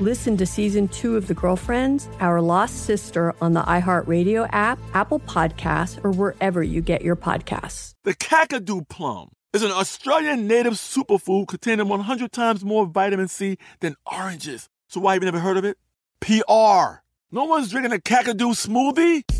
Listen to season two of The Girlfriends, Our Lost Sister on the iHeartRadio app, Apple Podcasts, or wherever you get your podcasts. The Kakadu plum is an Australian native superfood containing 100 times more vitamin C than oranges. So why have you never heard of it? PR. No one's drinking a Kakadu smoothie?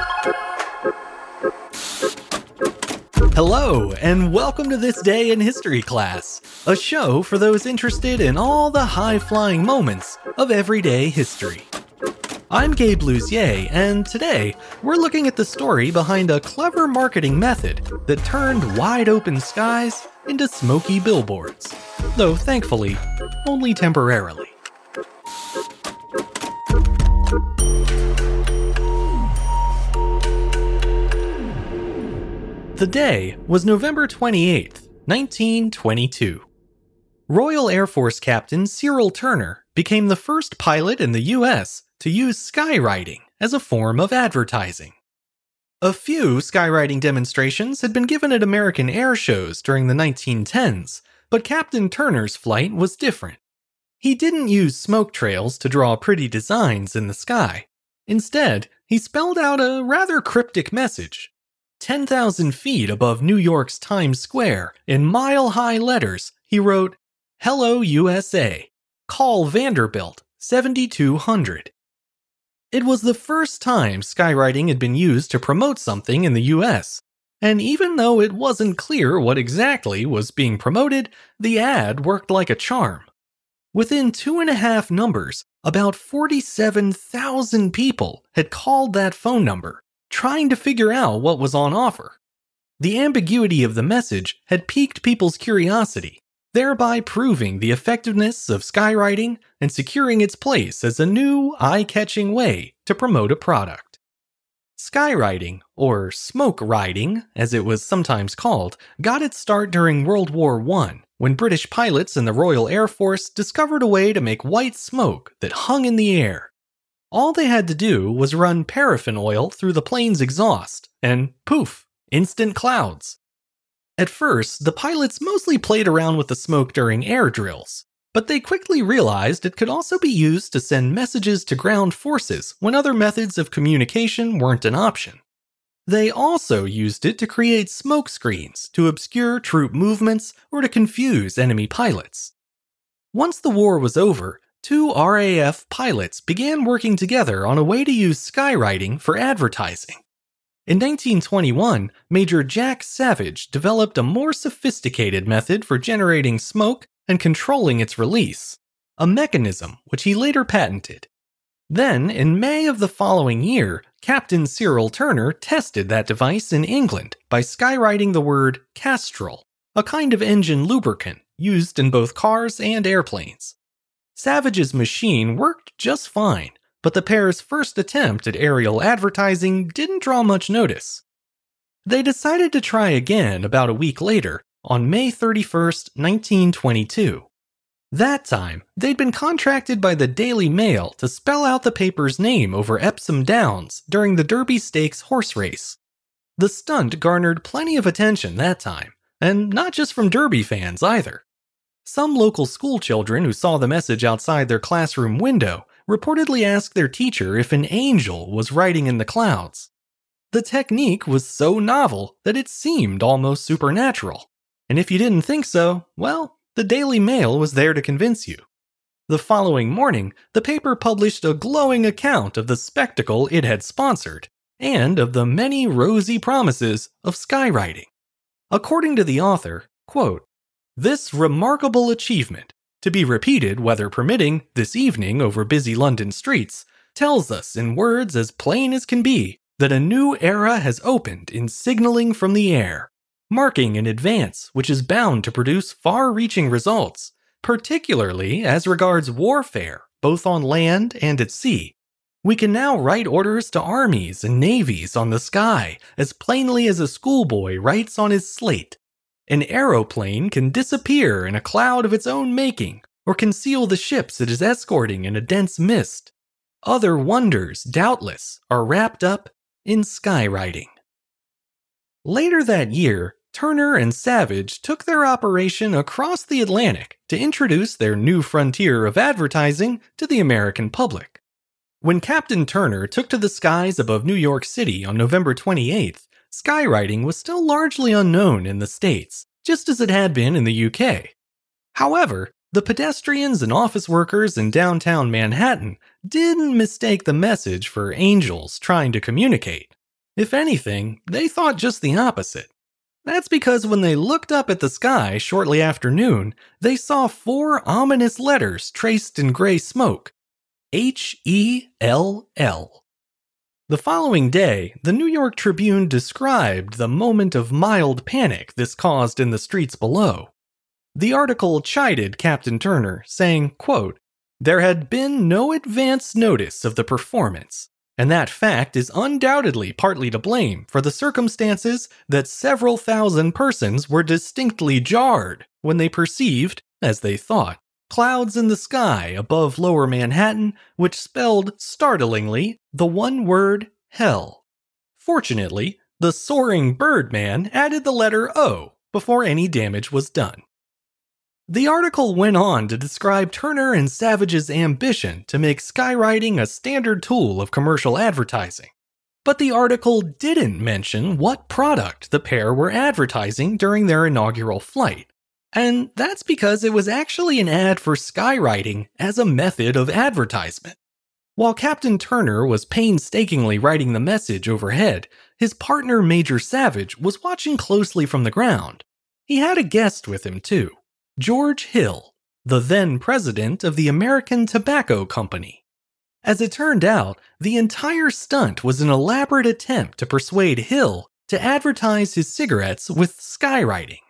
Hello, and welcome to This Day in History class, a show for those interested in all the high flying moments of everyday history. I'm Gabe Luzier, and today we're looking at the story behind a clever marketing method that turned wide open skies into smoky billboards. Though thankfully, only temporarily. The day was November 28, 1922. Royal Air Force Captain Cyril Turner became the first pilot in the US to use skywriting as a form of advertising. A few skywriting demonstrations had been given at American air shows during the 1910s, but Captain Turner's flight was different. He didn't use smoke trails to draw pretty designs in the sky. Instead, he spelled out a rather cryptic message 10,000 feet above New York's Times Square, in mile high letters, he wrote, Hello, USA. Call Vanderbilt, 7200. It was the first time skywriting had been used to promote something in the US, and even though it wasn't clear what exactly was being promoted, the ad worked like a charm. Within two and a half numbers, about 47,000 people had called that phone number trying to figure out what was on offer. The ambiguity of the message had piqued people's curiosity, thereby proving the effectiveness of skywriting and securing its place as a new, eye catching way to promote a product. Skywriting, or smoke riding, as it was sometimes called, got its start during World War I when British pilots in the Royal Air Force discovered a way to make white smoke that hung in the air all they had to do was run paraffin oil through the plane's exhaust, and poof, instant clouds. At first, the pilots mostly played around with the smoke during air drills, but they quickly realized it could also be used to send messages to ground forces when other methods of communication weren't an option. They also used it to create smoke screens to obscure troop movements or to confuse enemy pilots. Once the war was over, two RAF pilots began working together on a way to use skywriting for advertising. In 1921, Major Jack Savage developed a more sophisticated method for generating smoke and controlling its release, a mechanism which he later patented. Then, in May of the following year, Captain Cyril Turner tested that device in England by skywriting the word castrol, a kind of engine lubricant used in both cars and airplanes. Savage's machine worked just fine, but the pair's first attempt at aerial advertising didn't draw much notice. They decided to try again about a week later, on May 31st, 1922. That time, they'd been contracted by the Daily Mail to spell out the paper's name over Epsom Downs during the Derby Stakes horse race. The stunt garnered plenty of attention that time, and not just from Derby fans either. Some local schoolchildren who saw the message outside their classroom window reportedly asked their teacher if an angel was riding in the clouds. The technique was so novel that it seemed almost supernatural. And if you didn't think so, well, the Daily Mail was there to convince you. The following morning, the paper published a glowing account of the spectacle it had sponsored and of the many rosy promises of skywriting. According to the author, quote, this remarkable achievement, to be repeated weather permitting this evening over busy London streets, tells us in words as plain as can be that a new era has opened in signaling from the air, marking an advance which is bound to produce far reaching results, particularly as regards warfare, both on land and at sea, we can now write orders to armies and navies on the sky as plainly as a schoolboy writes on his slate. An aeroplane can disappear in a cloud of its own making, or conceal the ships it is escorting in a dense mist. Other wonders, doubtless, are wrapped up in skywriting. Later that year, Turner and Savage took their operation across the Atlantic to introduce their new frontier of advertising to the American public. When Captain Turner took to the skies above New York City on November 28th, skywriting was still largely unknown in the States, just as it had been in the UK. However, the pedestrians and office workers in downtown Manhattan didn't mistake the message for angels trying to communicate. If anything, they thought just the opposite. That's because when they looked up at the sky shortly after noon, they saw four ominous letters traced in gray smoke H E L L. The following day, the New York Tribune described the moment of mild panic this caused in the streets below. The article chided Captain Turner, saying, quote, There had been no advance notice of the performance, and that fact is undoubtedly partly to blame for the circumstances that several thousand persons were distinctly jarred when they perceived, as they thought, clouds in the sky above lower Manhattan, which spelled, startlingly, the one word hell. Fortunately, the soaring Birdman added the letter O before any damage was done. The article went on to describe Turner and Savage's ambition to make skywriting a standard tool of commercial advertising. But the article didn't mention what product the pair were advertising during their inaugural flight. And that's because it was actually an ad for skywriting as a method of advertisement. While Captain Turner was painstakingly writing the message overhead, his partner Major Savage was watching closely from the ground. He had a guest with him too George Hill, the then president of the American Tobacco Company. As it turned out, the entire stunt was an elaborate attempt to persuade Hill to advertise his cigarettes with skywriting.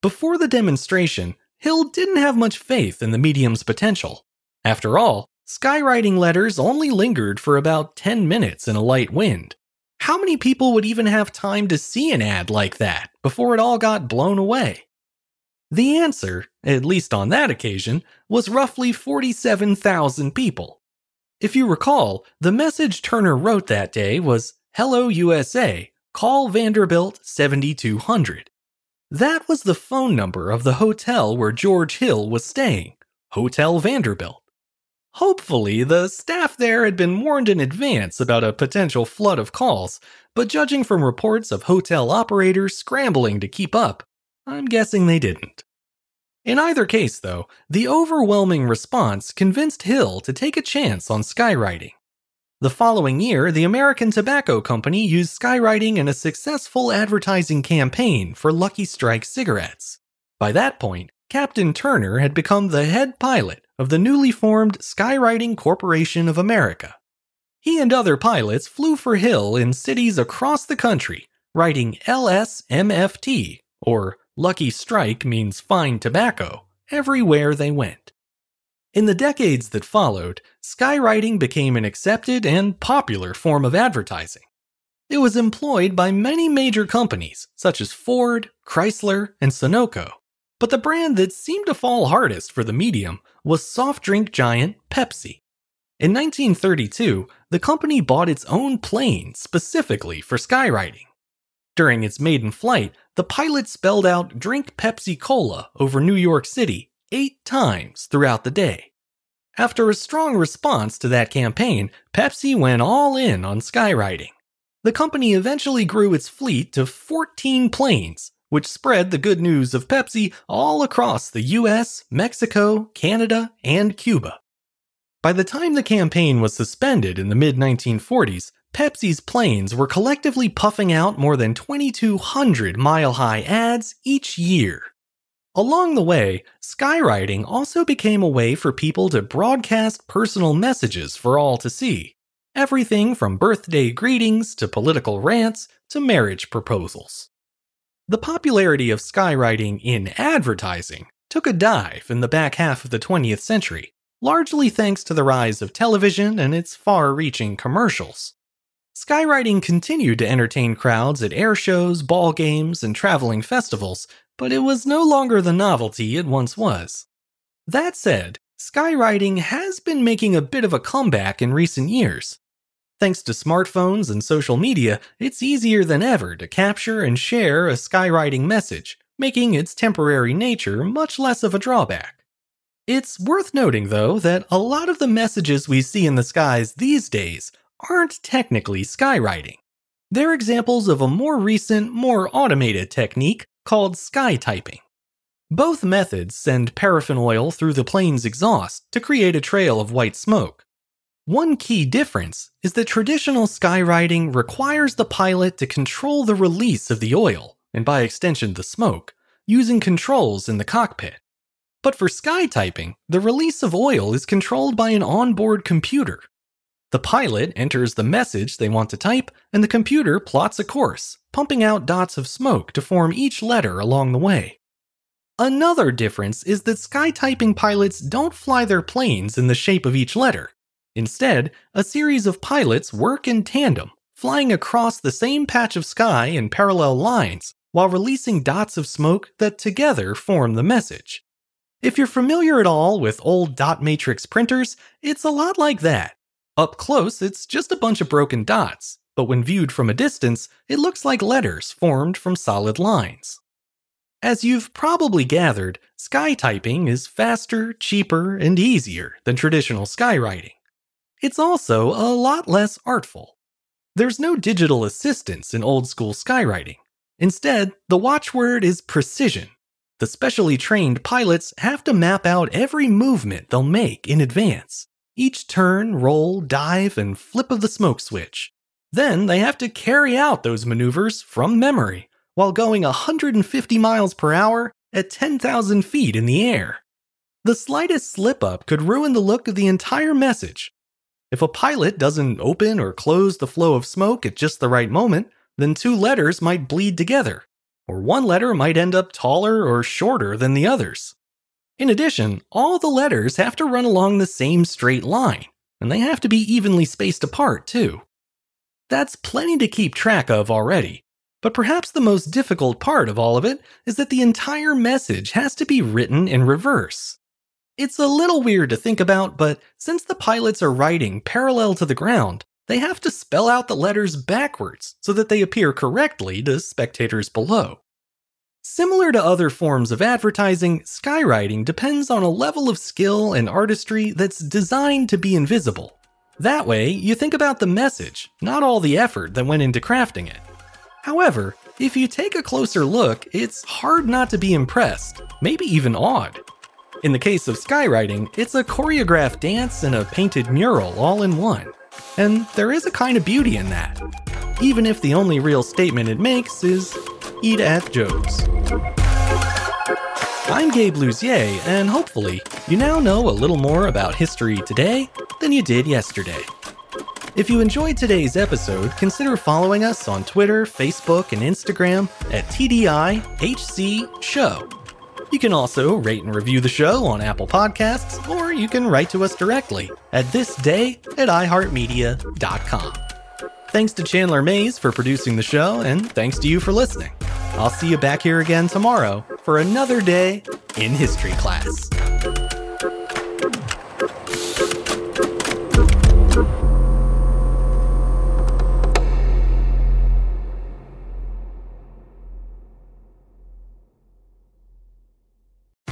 Before the demonstration, Hill didn't have much faith in the medium's potential. After all, skywriting letters only lingered for about 10 minutes in a light wind. How many people would even have time to see an ad like that before it all got blown away? The answer, at least on that occasion, was roughly 47,000 people. If you recall, the message Turner wrote that day was Hello USA, call Vanderbilt 7200. That was the phone number of the hotel where George Hill was staying, Hotel Vanderbilt. Hopefully, the staff there had been warned in advance about a potential flood of calls, but judging from reports of hotel operators scrambling to keep up, I'm guessing they didn't. In either case, though, the overwhelming response convinced Hill to take a chance on skywriting. The following year, the American Tobacco Company used skywriting in a successful advertising campaign for Lucky Strike cigarettes. By that point, Captain Turner had become the head pilot of the newly formed Skywriting Corporation of America. He and other pilots flew for Hill in cities across the country, writing LSMFT, or Lucky Strike means fine tobacco everywhere they went. In the decades that followed, skywriting became an accepted and popular form of advertising. It was employed by many major companies such as Ford, Chrysler, and Sunoco. But the brand that seemed to fall hardest for the medium was soft drink giant Pepsi. In 1932, the company bought its own plane specifically for skywriting. During its maiden flight, the pilot spelled out Drink Pepsi Cola over New York City eight times throughout the day. After a strong response to that campaign, Pepsi went all in on skywriting. The company eventually grew its fleet to 14 planes, which spread the good news of Pepsi all across the US, Mexico, Canada, and Cuba. By the time the campaign was suspended in the mid 1940s, Pepsi's planes were collectively puffing out more than 2,200 mile high ads each year. Along the way, skywriting also became a way for people to broadcast personal messages for all to see. Everything from birthday greetings to political rants to marriage proposals. The popularity of skywriting in advertising took a dive in the back half of the 20th century, largely thanks to the rise of television and its far reaching commercials. Skywriting continued to entertain crowds at air shows, ball games, and traveling festivals, but it was no longer the novelty it once was. That said, skywriting has been making a bit of a comeback in recent years. Thanks to smartphones and social media, it's easier than ever to capture and share a skywriting message, making its temporary nature much less of a drawback. It's worth noting, though, that a lot of the messages we see in the skies these days aren't technically skywriting. They're examples of a more recent, more automated technique called sky typing. Both methods send paraffin oil through the plane's exhaust to create a trail of white smoke. One key difference is that traditional skywriting requires the pilot to control the release of the oil, and by extension the smoke, using controls in the cockpit. But for sky typing, the release of oil is controlled by an onboard computer. The pilot enters the message they want to type, and the computer plots a course, pumping out dots of smoke to form each letter along the way. Another difference is that sky typing pilots don't fly their planes in the shape of each letter. Instead, a series of pilots work in tandem, flying across the same patch of sky in parallel lines while releasing dots of smoke that together form the message. If you're familiar at all with old dot matrix printers, it's a lot like that. Up close, it's just a bunch of broken dots, but when viewed from a distance, it looks like letters formed from solid lines. As you've probably gathered, sky typing is faster, cheaper, and easier than traditional skywriting. It's also a lot less artful. There's no digital assistance in old school skywriting. Instead, the watchword is precision. The specially trained pilots have to map out every movement they'll make in advance. Each turn, roll, dive, and flip of the smoke switch. Then they have to carry out those maneuvers from memory while going 150 miles per hour at 10,000 feet in the air. The slightest slip up could ruin the look of the entire message, if a pilot doesn't open or close the flow of smoke at just the right moment, then two letters might bleed together, or one letter might end up taller or shorter than the others. In addition, all the letters have to run along the same straight line, and they have to be evenly spaced apart, too. That's plenty to keep track of already, but perhaps the most difficult part of all of it is that the entire message has to be written in reverse. It's a little weird to think about, but since the pilots are writing parallel to the ground, they have to spell out the letters backwards so that they appear correctly to spectators below. Similar to other forms of advertising, skywriting depends on a level of skill and artistry that's designed to be invisible. That way, you think about the message, not all the effort that went into crafting it. However, if you take a closer look, it's hard not to be impressed, maybe even awed. In the case of skywriting, it's a choreographed dance and a painted mural all in one. And there is a kind of beauty in that, even if the only real statement it makes is eat at Joe's. I'm Gabe Luzier, and hopefully, you now know a little more about history today than you did yesterday. If you enjoyed today's episode, consider following us on Twitter, Facebook, and Instagram at TDIHC Show. You can also rate and review the show on Apple Podcasts, or you can write to us directly at thisday at iHeartMedia.com. Thanks to Chandler Mays for producing the show, and thanks to you for listening. I'll see you back here again tomorrow for another day in history class.